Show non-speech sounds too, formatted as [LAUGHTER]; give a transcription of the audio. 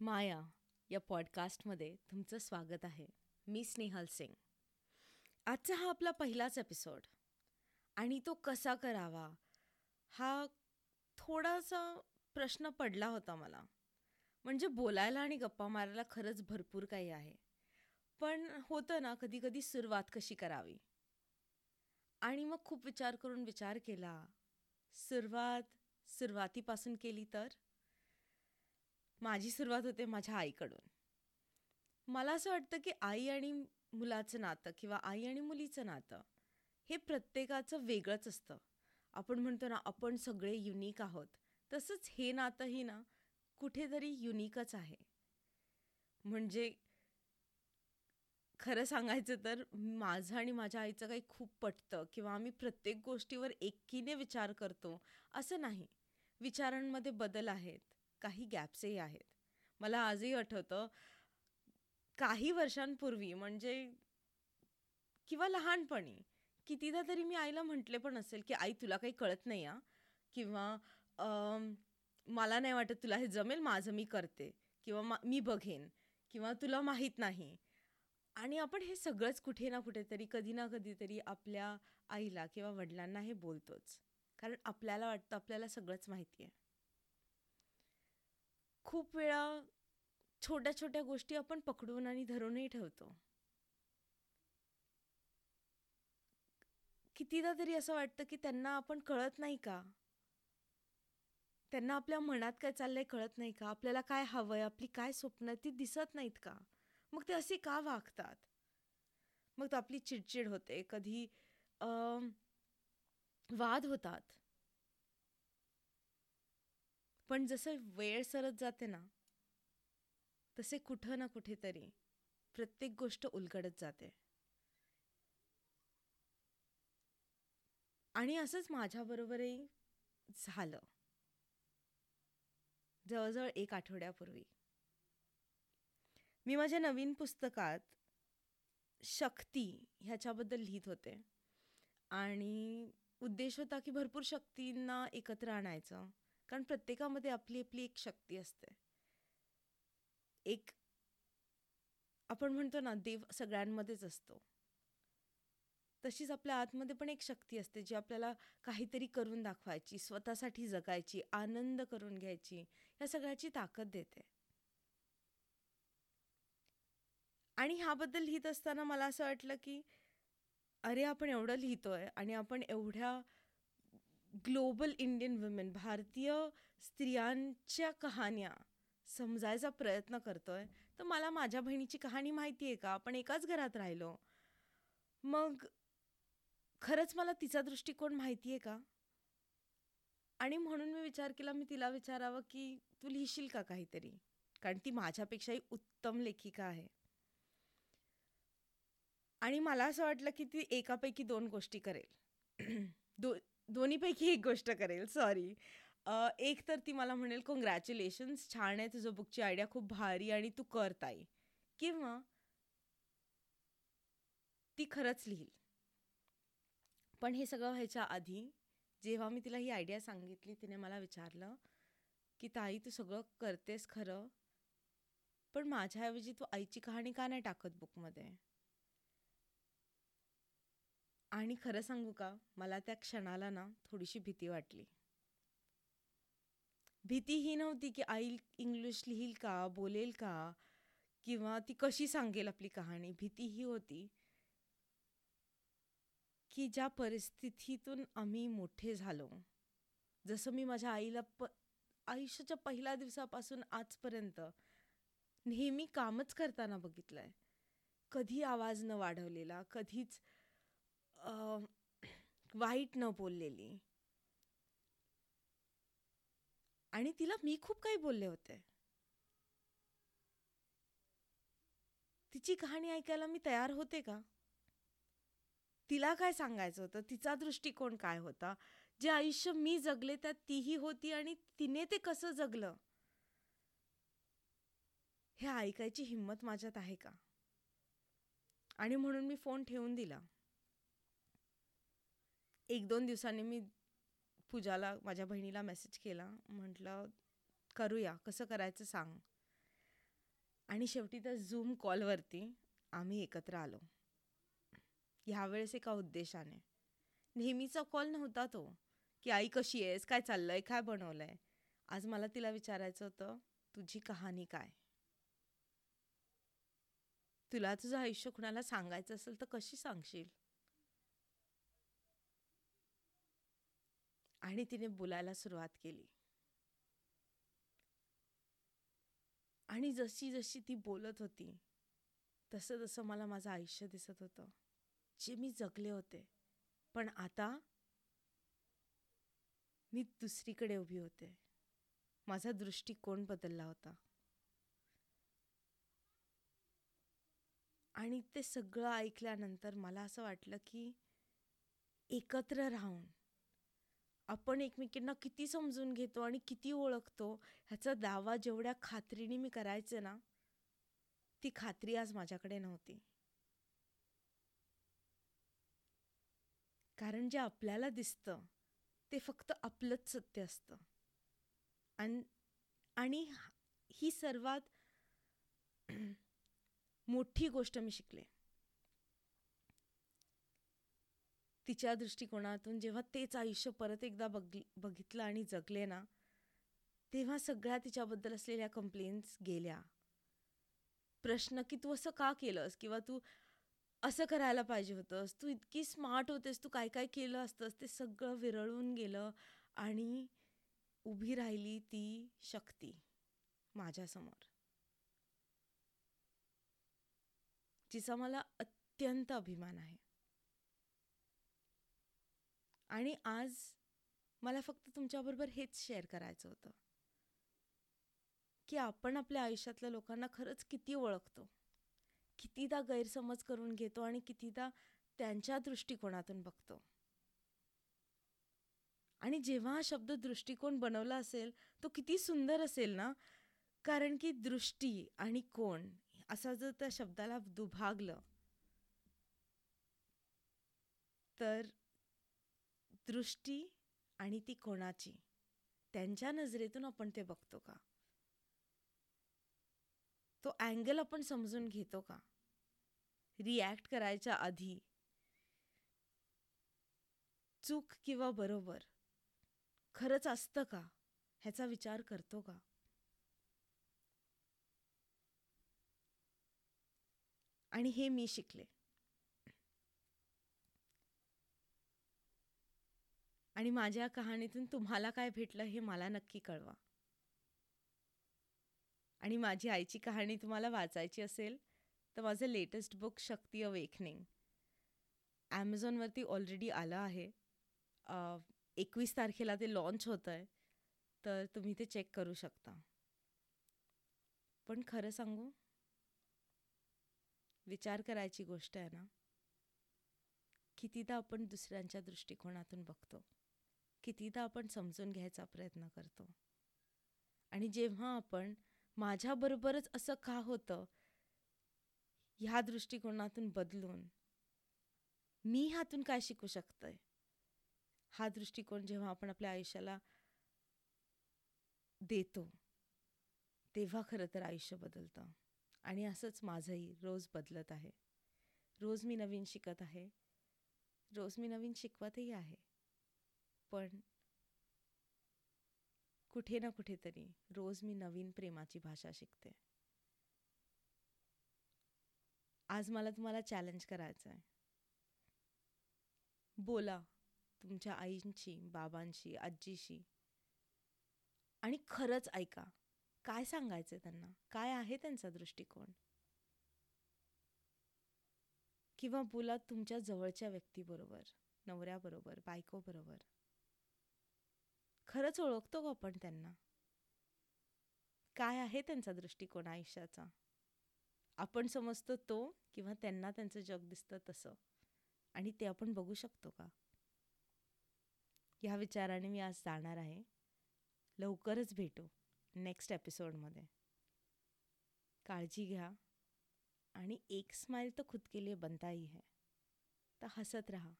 माया या पॉडकास्टमध्ये तुमचं स्वागत आहे. मी स्नेहल सिंग. आजचा हा आपला पहिलाच एपिसोड आणि तो कसा करावा? हा थोडासा प्रश्न पडला होता मला. म्हणजे बोलायला आणि गप्पा मारायला खरंच भरपूर काही आहे. पण होतं ना कधी कधी सुरुवात कशी करावी? आणि मग खूप विचार करून विचार केला. सुरुवात सुरुवातीपासून केली तर? माझी सुरुवात होते माझ्या आईकडून. मला असं वाटतं की आई आणि मुलाचं नातं किंवा आई आणि मुलीचं नातं हे प्रत्येकाचं वेगळंच असतं. आपण म्हणतो ना आपण सगळे युनिक आहोत. तसंच हे नातंही ना कुठेतरी युनिकच आहे. म्हणजे खरं सांगायचं तर माझं आणि माझ्या आईचं काही खूप पटतं किंवा आम्ही प्रत्येक गोष्टीवर एकीने विचार करतो असं नाही. विचारांमध्ये बदल आहेत. काही गॅप्सही आहेत. मला आजही आठवतं काही वर्षांपूर्वी म्हणजे किंवा लहानपणी कितीदा तरी मी आईला म्हटले पण असेल की आई तुला काही कळत नाही आ किंवा मला नाही वाटत तुला हे जमेल माझं मी करते. किंवा मा मी बघेन. किंवा तुला माहीत नाही. आणि आपण हे सगळंच कुठे ना कुठेतरी कधी ना कधीतरी आपल्या आईला किंवा वडिलांना हे बोलतोच. कारण आपल्याला वाटतं आपल्याला सगळंच माहिती आहे. खूप वेळा छोट्या छोट्या गोष्टी आपण पकडून आणि धरूनही ठेवतो. कितीदा तरी असं वाटतं की त्यांना आपण कळत नाही का? त्यांना आपल्या मनात काय चाललंय कळत नाही का? आपल्याला काय हवंय? आपली काय स्वप्न ती दिसत नाहीत का? मग ते असे का वागतात? मग तर आपली चिडचिड होते कधी वाद होतात. पण जसं वेळ सरत जाते ना तसे कुठं ना कुठेतरी प्रत्येक गोष्ट उलगडत जाते. आणि असंच माझ्याबरोबरही झालं. जवळजवळ एक आठवड्यापूर्वी. मी माझ्या नवीन पुस्तकात शक्ती ह्याच्याबद्दल लिहित होते. आणि उद्देश होता की भरपूर शक्तींना एकत्र आणायचं. कारण प्रत्येकामध्ये आपली आपली एक शक्ती असते. एक आपण म्हणतो ना देव सगळ्यांमध्येच असतो. तशीच आपल्या आतमध्ये पण एक शक्ती असते जी आपल्याला काहीतरी करून दाखवायची स्वतःसाठी जगायची आनंद करून घ्यायची या सगळ्याची ताकद देते. आणि ह्याबद्दल लिहित असताना मला असं वाटलं की अरे आपण एवढं लिहितोय आणि आपण एवढ्या ग्लोबल इंडियन वुमेन भारतीय स्त्रियांच्या कहाण्या समजायचा प्रयत्न करतोय. तर मला माझ्या बहिणीची कहाणी माहिती आहे का? आपण एकाच घरात राहिलो. मग खरंच मला तिचा दृष्टिकोन माहिती आहे का? आणि म्हणून मी विचार केला मी तिला विचारावं की तू लिहिशील का काहीतरी? कारण ती माझ्यापेक्षाही उत्तम लेखिका आहे. आणि मला असं वाटलं की ती एकापैकी दोन गोष्टी करेल. [CLEARS THROAT] दो दोन्हीपैकी एक गोष्ट करेल सॉरी एक तर ती मला म्हणेल कॉंग्रॅच्युलेशन्स छान आहे तुझं बुकची आयडिया खूप भारी आणि तू कर ताई. किंवा ती खरंच लिहील. पण हे सगळं व्हायच्या आधी जेव्हा मी तिला ही आयडिया सांगितली तिने मला विचारलं की ताई तू सगळं करतेस खरं पण माझ्याऐवजी तू आईची कहाणी का नाही टाकत बुकमध्ये आणि खरं सांगू का मला त्या क्षणाला ना थोडीशी भीती वाटली. भीती ही नव्हती की आई इंग्लिश लिहील का बोलेल का किंवा ती कशी सांगेल आपली कहाणी. भीती ही होती की ज्या परिस्थितीतून आम्ही मोठे झालो जसं मी माझ्या आईला प आयुष्याच्या पहिल्या दिवसापासून आजपर्यंत नेहमी कामच करताना बघितलं आहे कधी आवाज न वाढवलेला कधीच वाईट न बोललेली. आणि तिला मी खूप काही बोलले होते. तिची कहाणी ऐकायला मी तयार होते का? तिला काय सांगायचं होतं? तिचा दृष्टिकोन काय होता? जे आयुष्य मी जगले त्यात तीही होती आणि तिने ते कसं जगलं? हे ऐकायची हिंमत माझ्यात आहे का? आणि म्हणून मी फोन ठेवून दिला. एक दोन दिवसांनी मी पूजाला माझ्या बहिणीला मेसेज केला. म्हटलं करूया कसं करायचं सांग. आणि शेवटी त्या झूम कॉलवरती आम्ही एकत्र आलो. ह्यावेळेस एका उद्देशाने. नेहमीचा कॉल नव्हता तो की आई कशी आहेस? काय चाललंय? काय बनवलंय? आज मला तिला विचारायचं होतं तुझी कहाणी काय? तुला तुझं आयुष्य कुणाला सांगायचं असेल तर कशी सांगशील? आणि तिने बोलायला सुरुवात केली. आणि जशी जशी ती बोलत होती तसं तसं मला माझं आयुष्य दिसत होतं. जे मी जगले होते पण आता मी दुसरीकडे उभी होते. माझा दृष्टिकोन बदलला होता. आणि ते सगळं ऐकल्यानंतर मला असं वाटलं की एकत्र राहून आपण एकमेकींना किती समजून घेतो आणि किती ओळखतो ह्याचा दावा जेवढ्या खात्रीने मी करायचं ना ती खात्री आज माझ्याकडे नव्हती. कारण जे आपल्याला दिसतं ते फक्त आपलंच सत्य असतं. आणि आणि ही सर्वात मोठी गोष्ट मी शिकले. तिच्या दृष्टिकोनातून जेव्हा तेच आयुष्य परत एकदा बघ बघितलं आणि जगले ना तेव्हा सगळ्या तिच्याबद्दल असलेल्या कंप्लेंट्स गेल्या. प्रश्न की तू असं का केलंस? किंवा तू असं करायला पाहिजे होतंस? तू इतकी स्मार्ट होतेस तू काय काय केलं असतंस? ते सगळं विरळून गेलं आणि उभी राहिली ती शक्ती माझ्यासमोर. जिचा मला अत्यंत अभिमान आहे. आणि आज मला फक्त तुमच्याबरोबर हेच शेअर करायचं होतं. की आपण आपल्या आयुष्यातल्या लोकांना खरंच किती ओळखतो. कितीदा गैरसमज करून घेतो आणि कितीदा त्यांच्या दृष्टिकोनातून बघतो. आणि जेव्हा हा शब्द दृष्टिकोन बनवला असेल तो किती सुंदर असेल ना? कारण की दृष्टी आणि कोण असा जर त्या शब्दाला दुभागलं तर दृष्टी आणि ती कोणाची? त्यांच्या नजरेतून आपण ते बघतो का? तो अँगल आपण समजून घेतो का? रिॲक्ट करायच्या आधी चूक किंवा बरोबर खरंच असतं का? ह्याचा विचार करतो का? आणि हे मी शिकले. आणि माझ्या कहाणीतून तुम्हाला काय भेटलं हे मला नक्की कळवा. आणि माझी आईची कहाणी तुम्हाला वाचायची असेल तर माझं लेटेस्ट बुक शक्ती अवेकनिंग ॲमेझॉनवरती ऑलरेडी आलं आहे. एकवीस तारखेला ते लॉन्च होतं आहे तर तुम्ही ते चेक करू शकता. पण खरं सांगू विचार करायची गोष्ट आहे ना कितीदा आपण दुसऱ्यांच्या दृष्टिकोनातून बघतो. कितीदा आपण समजून घ्यायचा प्रयत्न करतो. आणि जेव्हा आपण माझ्याबरोबरच असं का होतं ह्या दृष्टिकोनातून बदलून मी ह्यातून काय शिकू शकतंय? हा दृष्टिकोन जेव्हा आपण आपल्या आयुष्याला देतो तेव्हा खरं तर आयुष्य बदलतं. आणि असंच माझंही रोज बदलत आहे. रोज मी नवीन शिकत आहे. रोज मी नवीन शिकवतही आहे. पण कुठे ना कुठेतरी रोज मी नवीन प्रेमाची भाषा शिकते. आज मला तुम्हाला चॅलेंज करायचं आहे बोला तुमच्या आईंशी बाबांशी आजीशी आणि खरंच ऐका काय सांगायचं त्यांना? काय आहे त्यांचा दृष्टिकोन? किंवा बोला तुमच्या जवळच्या व्यक्तीबरोबर नवऱ्याबरोबर बायकोबरोबर. खरंच ओळखतो का आपण त्यांना. काय आहे त्यांचा दृष्टिकोन आयुष्याचा? आपण समजतो तो किंवा त्यांना त्यांचं जग दिसतं तसं. आणि ते आपण बघू शकतो का? ह्या विचाराने मी आज जाणार आहे. लवकरच भेटू नेक्स्ट एपिसोडमध्ये. काळजी घ्या. आणि एक स्माइल तर खुद के लिए बनता ही है. तर हसत रहा.